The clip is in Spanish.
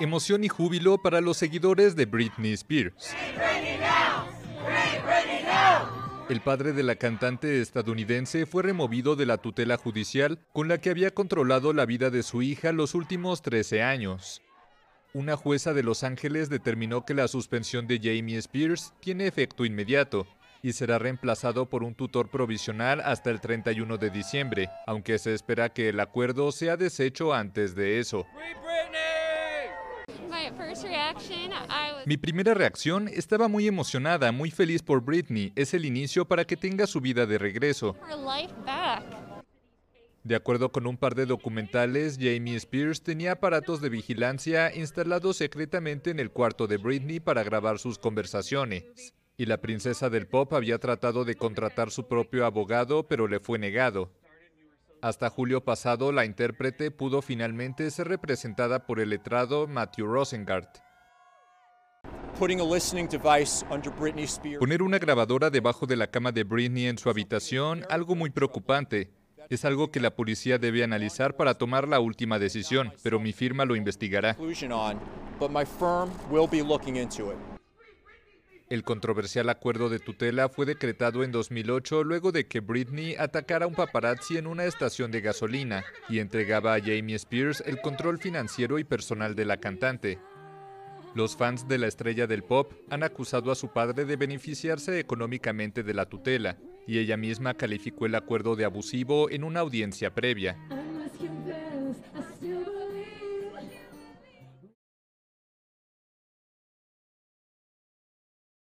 Emoción y júbilo para los seguidores de Britney Spears. El padre de la cantante estadounidense fue removido de la tutela judicial con la que había controlado la vida de su hija los últimos 13 años. Una jueza de Los Ángeles determinó que la suspensión de Jamie Spears tiene efecto inmediato y será reemplazado por un tutor provisional hasta el 31 de diciembre, aunque se espera que el acuerdo sea deshecho antes de eso. Mi primera reacción estaba muy emocionada, muy feliz por Britney. Es el inicio para que tenga su vida de regreso. De acuerdo con un par de documentales, Jamie Spears tenía aparatos de vigilancia instalados secretamente en el cuarto de Britney para grabar sus conversaciones. Y la princesa del pop había tratado de contratar su propio abogado, pero le fue negado. Hasta julio pasado, la intérprete pudo finalmente ser representada por el letrado Matthew Rosengart. Poner una grabadora debajo de la cama de Britney en su habitación, algo muy preocupante. Es algo que la policía debe analizar para tomar la última decisión, pero mi firma lo investigará. El controversial acuerdo de tutela fue decretado en 2008 luego de que Britney atacara a un paparazzi en una estación de gasolina y entregaba a Jamie Spears el control financiero y personal de la cantante. Los fans de la estrella del pop han acusado a su padre de beneficiarse económicamente de la tutela, y ella misma calificó el acuerdo de abusivo en una audiencia previa.